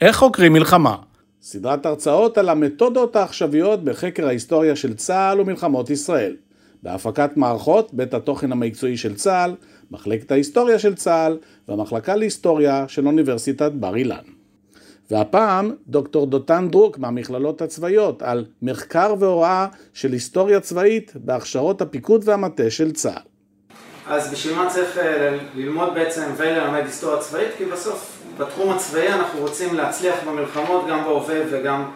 איך חוקרים מלחמה? סדרת הרצאות על המתודות העכשוויות בחקר ההיסטוריה של צה"ל ומלחמות ישראל. בהפקת מערכות בית התוכן המקצועי של צה"ל, מחלקת ההיסטוריה של צה"ל והמחלקה להיסטוריה של אוניברסיטת בר אילן. והפעם דוקטור דותן דרוק מהמכללות הצבאיות על מחקר והוראה של היסטוריה צבאית בהכשרות הפיקוד והמטה של צה"ל. אז בשביל מה צריך אה, ללמוד בעצם וללמד היסטוריה צבאית? כי בסוף בתחום הצבאי אנחנו רוצים להצליח במלחמות גם בהווה וגם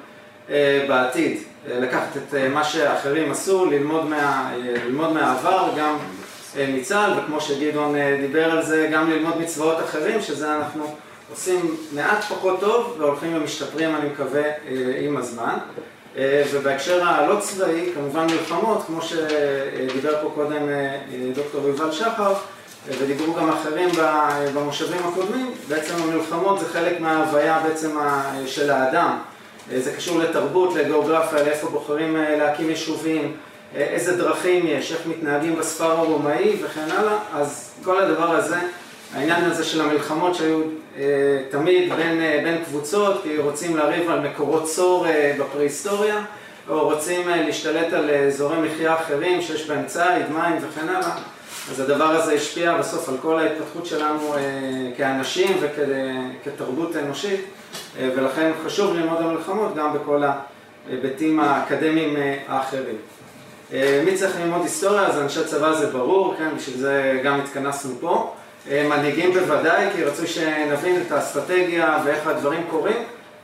אה, בעתיד. אה, לקחת את מה שאחרים עשו, ללמוד, מה, ללמוד מהעבר גם מצה"ל, וכמו שגדעון דיבר על זה, גם ללמוד מצבאות אחרים, שזה אנחנו עושים מעט פחות טוב והולכים ומשתפרים, אני מקווה, עם הזמן. אה, ובהקשר הלא צבאי, כמובן מלחמות, כמו שדיבר פה קודם אה, דוקטור יובל שחר, אה, ודיברו גם אחרים במושבים הקודמים, בעצם המלחמות זה חלק מההוויה בעצם של האדם. זה קשור לתרבות, לגיאוגרפיה, לאיפה בוחרים להקים יישובים, איזה דרכים יש, איך מתנהגים בספר הרומאי וכן הלאה, אז כל הדבר הזה העניין הזה של המלחמות שהיו אה, תמיד בין, אה, בין קבוצות, כי רוצים לריב על מקורות צור אה, בפרה-היסטוריה, או רוצים אה, להשתלט על אזורי מחיה אחרים שיש בהם ציד, מים וכן הלאה, אז הדבר הזה השפיע בסוף על כל ההתפתחות שלנו אה, כאנשים וכתרבות אנושית, אה, ולכן חשוב ללמוד המלחמות גם בכל ההיבטים האקדמיים אה, האחרים. אה, מי צריך ללמוד היסטוריה? אז אנשי צבא זה ברור, כן, בשביל זה גם התכנסנו פה. אה, מנהיגים בוודאי, כי רצוי שנבין את האסטרטגיה ואיך הדברים קורים,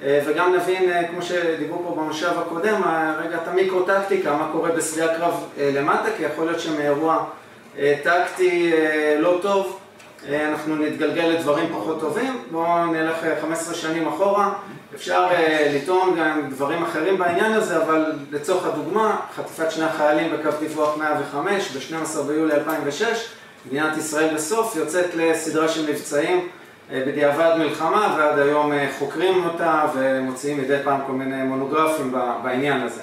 אה, וגם נבין, אה, כמו שדיברו פה במושב הקודם, רגע את המיקרו-טקטיקה, מה קורה בשדה הקרב למטה, כי יכול להיות שמאירוע טקטי לא טוב, אנחנו נתגלגל לדברים פחות טובים. בואו נלך 15 שנים אחורה, אפשר לטעון גם דברים אחרים בעניין הזה, אבל לצורך הדוגמה, חטיפת שני החיילים בקו דיווח 105 ב-12 ביולי 2006, מדינת ישראל בסוף יוצאת לסדרה של מבצעים אה, בדיעבד מלחמה, ועד היום אה, חוקרים אותה ומוציאים מדי פעם כל מיני מונוגרפים בעניין הזה.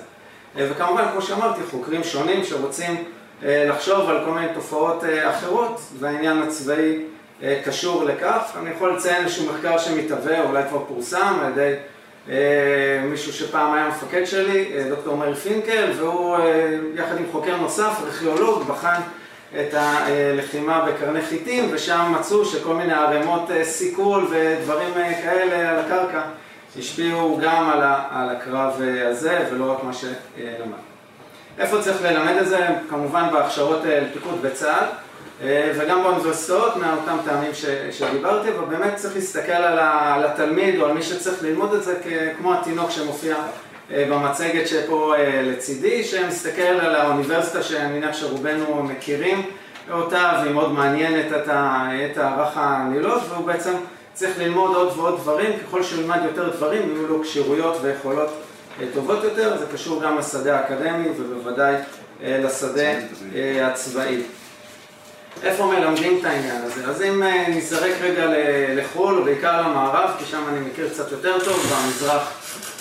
אה, וכמובן, כמו שאמרתי, חוקרים שונים שרוצים לחשוב על כל מיני תופעות אחרות, והעניין הצבאי קשור לכך. אני יכול לציין איזשהו מחקר שמתהווה, אולי כבר פורסם על ידי מישהו שפעם היה מפקד שלי, דוקטור מאיר פינקל, והוא יחד עם חוקר נוסף, ארכיאולוג, בחן את הלחימה בקרני חיטים, ושם מצאו שכל מיני ערימות אה, סיכול ודברים אה, כאלה על הקרקע השפיעו גם על הקרב אה, הזה, ולא רק מה שלמד. איפה צריך ללמד את זה? כמובן בהכשרות לפיקוד בצה"ל, וגם באוניברסיטאות, מאותם טעמים שדיברתי, אבל באמת צריך להסתכל על התלמיד או על מי שצריך ללמוד את זה כמו התינוק שמופיע במצגת שפה אה, לצידי, שמסתכל על האוניברסיטה שאני מניח שרובנו מכירים אותה, והיא מאוד מעניינת את הערך הנילות, והוא בעצם צריך ללמוד עוד ועוד דברים, ככל שהוא ילמד יותר דברים, יהיו לו כשירויות ויכולות אה, טובות יותר, זה קשור גם לשדה האקדמי ובוודאי לשדה הצבאי. איפה מלמדים את העניין הזה? אז אם נזרק רגע לחו"ל, בעיקר למערב, כי שם אני מכיר קצת יותר טוב, במזרח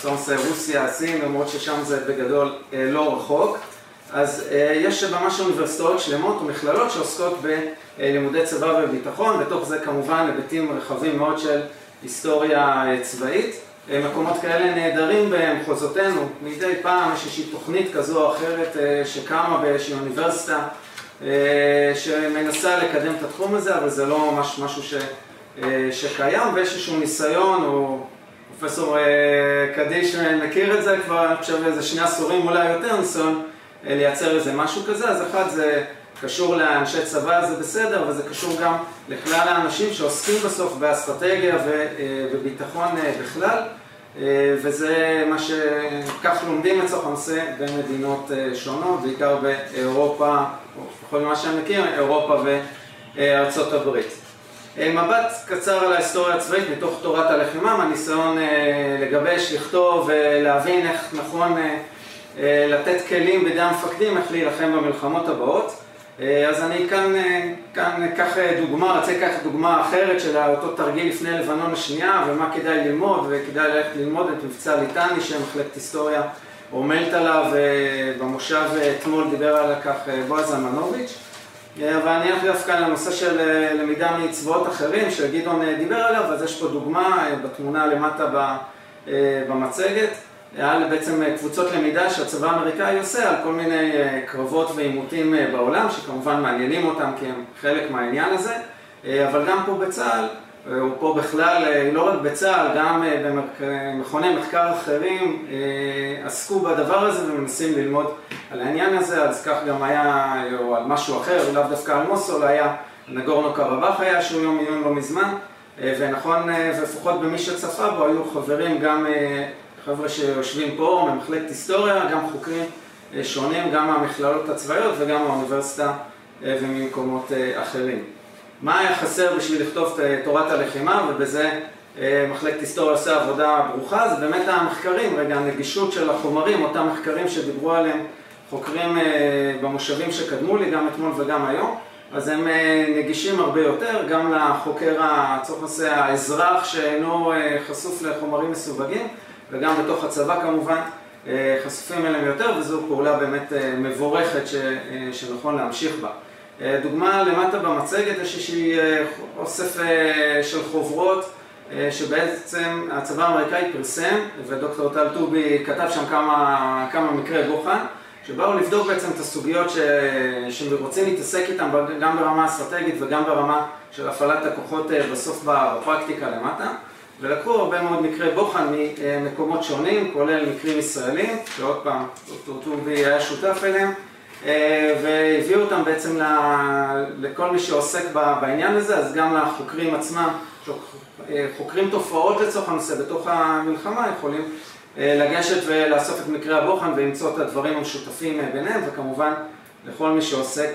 סונסה, רוסיה, סין, למרות ששם זה בגדול אה, לא רחוק. אז אה, יש ממש אוניברסיטאות שלמות ומכללות שעוסקות בלימודי צבא וביטחון, בתוך זה כמובן היבטים רחבים מאוד של היסטוריה אה, צבאית. מקומות כאלה נהדרים במחוזותינו, מדי פעם יש איזושהי תוכנית כזו או אחרת שקמה באיזושהי אוניברסיטה שמנסה לקדם את התחום הזה, אבל זה לא ממש משהו ש, שקיים, ויש איזשהו ניסיון או פרופסור אה, קדיש מכיר את זה כבר, אני חושב, איזה שני עשורים, אולי יותר ניסיון אה, לייצר איזה משהו כזה, אז אחד זה קשור לאנשי צבא, זה בסדר, אבל זה קשור גם לכלל האנשים שעוסקים בסוף באסטרטגיה אה, וביטחון בכלל, וזה מה שכך לומדים לצורך הנושא במדינות שונות, בעיקר באירופה, או לפחות ממה שאני מכיר, אירופה וארצות הברית. אה, מבט קצר על ההיסטוריה הצבאית מתוך תורת הלחימה, מהניסיון אה, לגבש, לכתוב ולהבין איך נכון אה, לתת כלים בידי המפקדים, איך להילחם במלחמות הבאות. אז אני כאן, כאן אקח דוגמה, רוצה לקחת דוגמה אחרת של אותו תרגיל לפני לבנון השנייה ומה כדאי ללמוד, וכדאי ללכת ללמוד את מבצע ליטני שמחלקת היסטוריה עומלת עליו, במושב אתמול דיבר על כך בועז אמנוביץ'. אבל אני אלך דווקא לנושא של למידה מצבאות אחרים שגדעון דיבר עליו, אז יש פה דוגמה בתמונה למטה במצגת. על בעצם קבוצות למידה שהצבא האמריקאי עושה על כל מיני קרבות ועימותים בעולם, שכמובן מעניינים אותם כי הם חלק מהעניין הזה, אבל גם פה בצה"ל, או פה בכלל, לא רק בצה"ל, גם במכוני מחקר אחרים עסקו בדבר הזה ומנסים ללמוד על העניין הזה, אז כך גם היה, או על משהו אחר, לאו דווקא על מוסול, היה נגורנו קרבאח היה שהוא יום עיון לא מזמן, ונכון, ולפחות במי שצפה בו היו חברים גם חבר'ה שיושבים פה ממחלקת היסטוריה, גם חוקרים שונים, גם מהמכללות הצבאיות וגם מהאוניברסיטה וממקומות אחרים. מה היה חסר בשביל לכתוב את תורת הלחימה, ובזה מחלקת היסטוריה עושה עבודה ברוכה, זה באמת המחקרים, רגע, הנגישות של החומרים, אותם מחקרים שדיברו עליהם חוקרים במושבים שקדמו לי, גם אתמול וגם היום, אז הם נגישים הרבה יותר, גם לחוקר, צריך לנסה, האזרח שאינו חשוף לחומרים מסווגים, וגם בתוך הצבא כמובן חשופים אליהם יותר, וזו פעולה באמת מבורכת שנכון להמשיך בה. דוגמה למטה במצגת, יש איזושהי אוסף של חוברות שבעצם הצבא האמריקאי פרסם, ודוקטור טל טובי כתב שם כמה, כמה מקרי בוחן, שבאו לבדוק בעצם את הסוגיות שרוצים להתעסק איתן גם ברמה אסטרטגית וגם ברמה של הפעלת הכוחות בסוף בפרקטיקה למטה. ולקחו הרבה מאוד מקרי בוחן ממקומות שונים, כולל מקרים ישראלים, שעוד פעם דוקטור טובי היה שותף אליהם, והביאו אותם בעצם לכל מי שעוסק בעניין הזה, אז גם לחוקרים עצמם, חוקרים תופעות לצורך הנושא בתוך המלחמה, יכולים לגשת ולאסוף את מקרי הבוחן ולמצוא את הדברים המשותפים ביניהם, וכמובן לכל מי שעוסק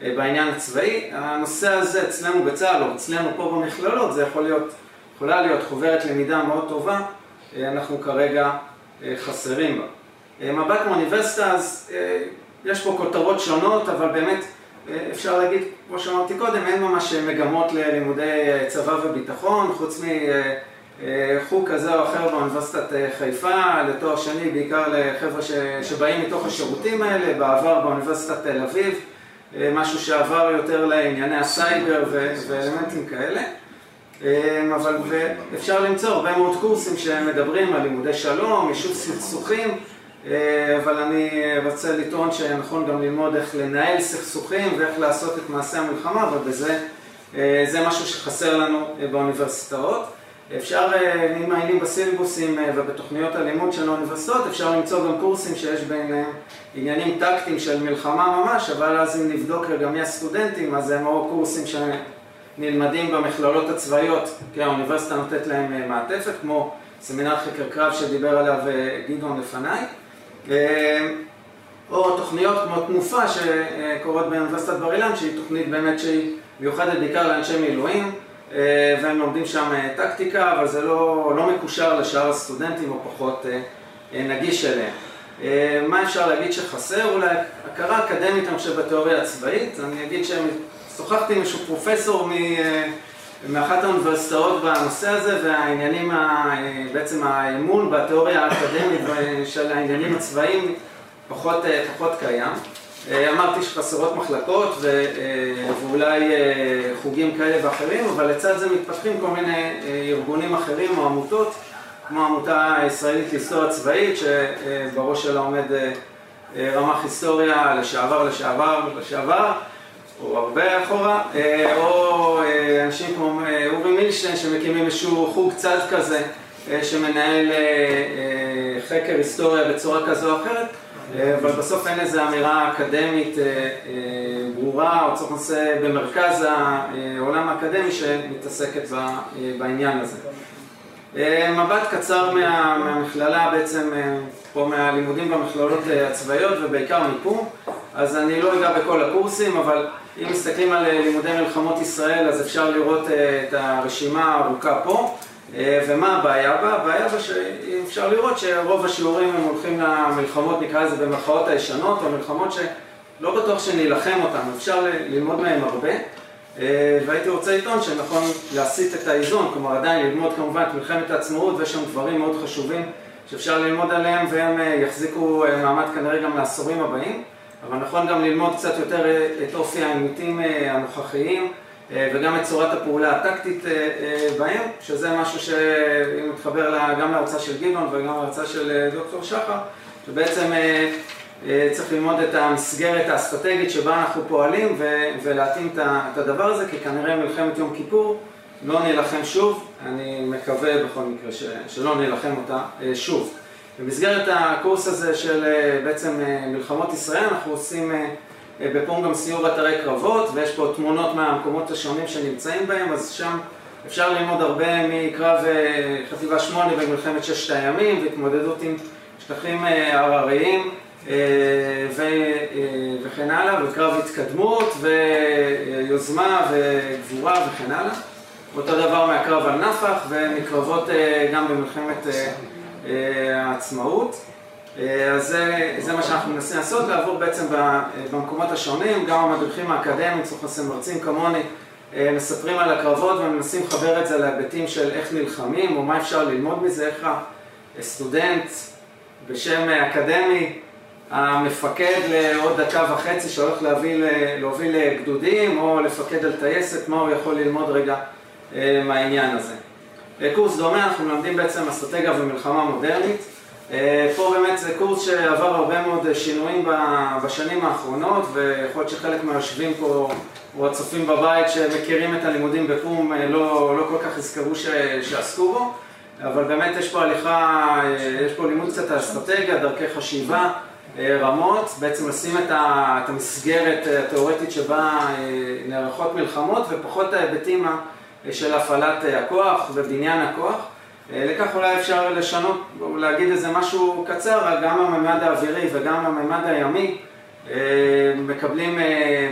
בעניין הצבאי. הנושא הזה אצלנו בצה"ל, או אצלנו פה במכללות, זה יכול להיות יכולה להיות חוברת למידה מאוד טובה, אנחנו כרגע חסרים בה. מבט מאוניברסיטה, אז יש פה כותרות שונות, אבל באמת אפשר להגיד, כמו שאמרתי קודם, אין ממש מגמות ללימודי צבא וביטחון, חוץ מחוג כזה או אחר באוניברסיטת חיפה, לתואר שני, בעיקר לחבר'ה שבאים מתוך השירותים האלה, בעבר באוניברסיטת תל אביב, משהו שעבר יותר לענייני הסייבר ואלמנטים כאלה. אבל אפשר למצוא הרבה מאוד קורסים שמדברים על לימודי שלום, יישוב סכסוכים, אבל אני רוצה לטעון שנכון גם ללמוד איך לנהל סכסוכים ואיך לעשות את מעשה המלחמה, ובזה זה משהו שחסר לנו באוניברסיטאות. אפשר, אם מעיינים בסילבוסים ובתוכניות הלימוד של האוניברסיטאות, אפשר למצוא גם קורסים שיש ביניהם עניינים טקטיים של מלחמה ממש, אבל אז אם נבדוק רגע מי הסטודנטים, אז הם או קורסים ש... נלמדים במכללות הצבאיות, כי האוניברסיטה נותנת להם מעטפת, כמו סמינר חקר קרב שדיבר עליו גדעון לפניי, או תוכניות כמו תנופה שקורות באוניברסיטת בר אילן, שהיא תוכנית באמת שהיא מיוחדת בעיקר לאנשי מילואים, והם לומדים שם טקטיקה, אבל זה לא, לא מקושר לשאר הסטודנטים או פחות נגיש אליהם. מה אפשר להגיד שחסר? אולי הכרה אקדמית, אני חושב, בתיאוריה הצבאית, אני אגיד שהם שוחחתי עם איזשהו פרופסור מאחת האוניברסיטאות בנושא הזה, והעניינים, בעצם האמון בתיאוריה האקדמית של העניינים הצבאיים פחות, פחות קיים. אמרתי שחסרות מחלקות ואולי חוגים כאלה ואחרים, אבל לצד זה מתפתחים כל מיני ארגונים אחרים או עמותות, כמו העמותה הישראלית להיסטוריה צבאית, שבראש שלה עומד רמ"ח היסטוריה לשעבר, לשעבר, לשעבר. או הרבה אחורה, או אנשים כמו אורי מילשטיין שמקימים איזשהו חוג צד כזה שמנהל חקר היסטוריה בצורה כזו או אחרת, אבל בסוף אין איזו אמירה אקדמית ברורה, או צריך לנסה במרכז העולם האקדמי שמתעסקת בעניין הזה. מבט קצר מהמכללה, בעצם פה מהלימודים במכללות הצבאיות ובעיקר מפה, אז אני לא אגע בכל הקורסים, אבל אם מסתכלים על לימודי מלחמות ישראל, אז אפשר לראות את הרשימה הארוכה פה. ומה הבעיה בה? הבעיה בה שאפשר לראות שרוב השיעורים הם הולכים למלחמות, נקרא לזה במרכאות הישנות, או מלחמות שלא בטוח שנילחם אותן, אפשר ללמוד מהן הרבה. והייתי רוצה לטעון שנכון להסיט את האיזון, כלומר עדיין ללמוד כמובן את מלחמת העצמאות, ויש שם דברים מאוד חשובים שאפשר ללמוד עליהם, והם יחזיקו מעמד כנראה גם לעשורים הבאים. אבל נכון גם ללמוד קצת יותר את אופי העימותים הנוכחיים וגם את צורת הפעולה הטקטית בהם, שזה משהו שמתחבר גם להרצאה של גדעון וגם להרצאה של דוקטור שחר, שבעצם צריך ללמוד את המסגרת האסטרטגית שבה אנחנו פועלים ולהתאים את הדבר הזה, כי כנראה מלחמת יום כיפור לא נילחם שוב, אני מקווה בכל מקרה שלא נילחם אותה שוב. במסגרת הקורס הזה של בעצם מלחמות ישראל אנחנו עושים בפום גם סיור אתרי קרבות ויש פה תמונות מהמקומות השונים שנמצאים בהם, אז שם אפשר ללמוד הרבה מקרב חטיבה 8 במלחמת ששת הימים והתמודדות עם שטחים הרריים וכן הלאה, וקרב התקדמות ויוזמה וגבורה וכן הלאה. אותו דבר מהקרב על נפח ומקרבות גם במלחמת העצמאות. אז זה, זה מה שאנחנו מנסים לעשות, לעבור בעצם במקומות השונים, גם המדריכים האקדמיים, צריך לשים מרצים כמוני, מספרים על הקרבות ומנסים לחבר את זה להיבטים של איך נלחמים או מה אפשר ללמוד מזה, איך הסטודנט בשם אקדמי המפקד לעוד דקה וחצי שהולך להוביל, להוביל גדודים או לפקד על טייסת, מה הוא יכול ללמוד רגע מהעניין הזה. קורס דומה, אנחנו מלמדים בעצם אסטרטגיה ומלחמה מודרנית. פה באמת זה קורס שעבר הרבה מאוד שינויים בשנים האחרונות ויכול להיות שחלק מהיושבים פה או הצופים בבית שמכירים את הלימודים בפום לא, לא כל כך הזכרו שעסקו בו אבל באמת יש פה הליכה, יש פה לימוד קצת האסטרטגיה, דרכי חשיבה רמות, בעצם לשים את המסגרת התיאורטית שבה נערכות מלחמות ופחות ההיבטים של הפעלת הכוח ובניין הכוח. לכך אולי אפשר לשנות, להגיד איזה משהו קצר, גם הממד האווירי וגם הממד הימי מקבלים,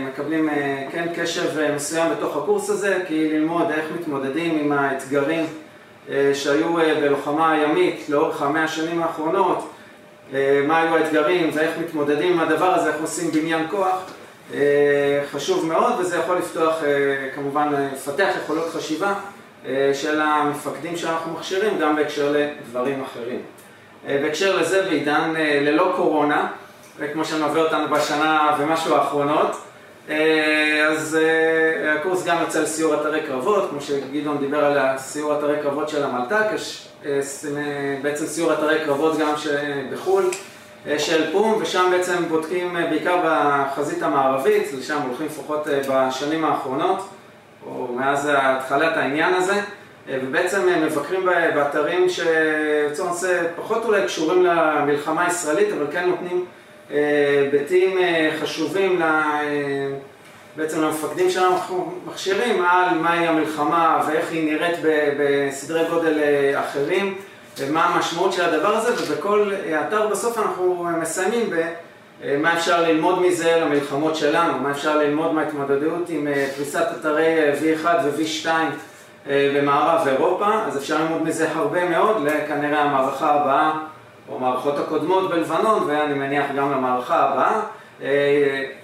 מקבלים כן קשב מסוים בתוך הקורס הזה, כי ללמוד איך מתמודדים עם האתגרים שהיו בלוחמה הימית לאורך המאה השנים האחרונות, מה היו האתגרים ואיך מתמודדים עם הדבר הזה, איך עושים בניין כוח, חשוב מאוד וזה יכול לפתוח, כמובן, לפתח יכולות חשיבה של המפקדים שאנחנו מכשירים גם בהקשר לדברים אחרים. בהקשר לזה בעידן ללא קורונה, כמו שמלווה אותנו בשנה ומשהו האחרונות, אז הקורס גם יוצא לסיור אתרי קרבות, כמו שגדעון דיבר על הסיור אתרי קרבות של המלת"ק, יש בעצם סיור אתרי קרבות גם בחו"ל של פום, ושם בעצם בודקים בעיקר בחזית המערבית, לשם הולכים לפחות בשנים האחרונות, או מאז התחלת העניין הזה, ובעצם מבקרים באתרים שיוצאו נושא פחות אולי קשורים למלחמה הישראלית, אבל כן נותנים היבטים חשובים בעצם למפקדים שאנחנו מכשירים על מהי המלחמה ואיך היא נראית בסדרי גודל אחרים ומה המשמעות של הדבר הזה ובכל אתר בסוף אנחנו מסיימים במה אפשר ללמוד מזה למלחמות שלנו, מה אפשר ללמוד מההתמודדות עם פריסת אתרי V1 ו-V2 במערב אירופה, אז אפשר ללמוד מזה הרבה מאוד לכנראה המערכה הבאה או המערכות הקודמות בלבנון ואני מניח גם למערכה הבאה.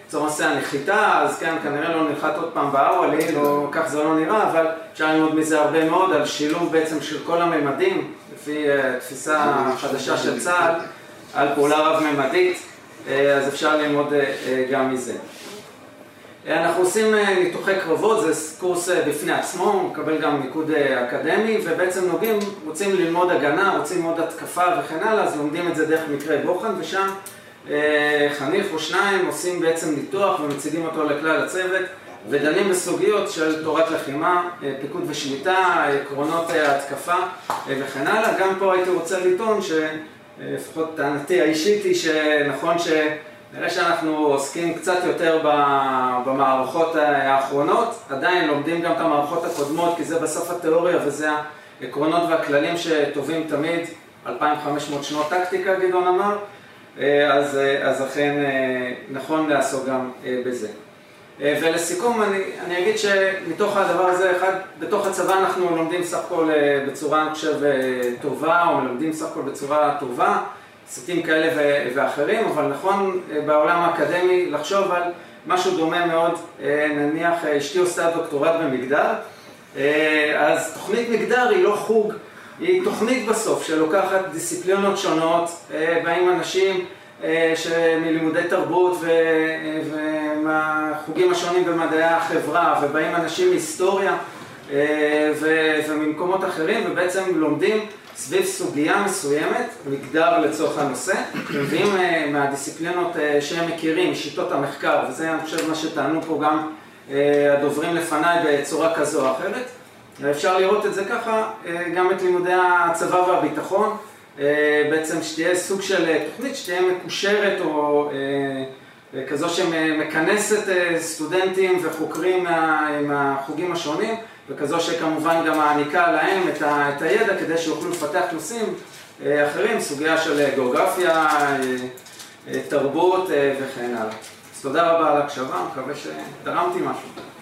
לצורך נושא הנחיתה, אז כן, כנראה לא נלחת עוד פעם באוואלי, לא, כך זה לא נראה, אבל אפשר ללמוד מזה הרבה מאוד על שילוב בעצם של כל הממדים, לפי תפיסה חדשה של צה"ל, על פעולה רב-ממדית, אז אפשר ללמוד גם מזה. אנחנו עושים ניתוחי קרבות, זה קורס בפני עצמו, מקבל גם מיקוד אקדמי, ובעצם נוגעים, רוצים ללמוד הגנה, רוצים ללמוד התקפה וכן הלאה, אז לומדים את זה דרך מקרה בוחן, ושם חניך או שניים עושים בעצם ניתוח ומציגים אותו לכלל הצוות, ודנים בסוגיות של תורת לחימה, פיקוד ושליטה, עקרונות ההתקפה וכן הלאה. גם פה הייתי רוצה לטעון, שלפחות טענתי האישית היא שנכון ש... נראה שאנחנו עוסקים קצת יותר במערכות האחרונות, עדיין לומדים גם את המערכות הקודמות, כי זה בסוף התיאוריה וזה העקרונות והכללים שטובים תמיד, 2500 שנות טקטיקה, גדעון אמר, אז, אז אכן נכון לעסוק גם בזה. ולסיכום, אני, אני אגיד שמתוך הדבר הזה, אחד, בתוך הצבא אנחנו לומדים סך הכל בצורה, אני חושב, טובה, או מלמדים סך הכל בצורה טובה, סרטים כאלה ואחרים, אבל נכון בעולם האקדמי לחשוב על משהו דומה מאוד, נניח אשתי עושה דוקטורט במגדר, אז תוכנית מגדר היא לא חוג, היא תוכנית בסוף שלוקחת דיסציפליונות שונות, באים אנשים מלימודי תרבות ומהחוגים השונים במדעי החברה, ובאים אנשים מהיסטוריה וממקומות אחרים, ובעצם לומדים סביב סוגיה מסוימת, מגדר לצורך הנושא, מביאים מהדיסציפלינות שהם מכירים, שיטות המחקר, וזה אני חושב מה שטענו פה גם הדוברים לפניי בצורה כזו או אחרת. אפשר לראות את זה ככה, גם את לימודי הצבא והביטחון, בעצם שתהיה סוג של תוכנית, שתהיה מקושרת או כזו שמכנסת סטודנטים וחוקרים מהחוגים השונים, וכזו שכמובן גם מעניקה להם את הידע כדי שיוכלו לפתח נושאים אחרים, סוגיה של גיאוגרפיה, תרבות וכן הלאה. אז תודה רבה על ההקשבה, מקווה שתרמתי משהו.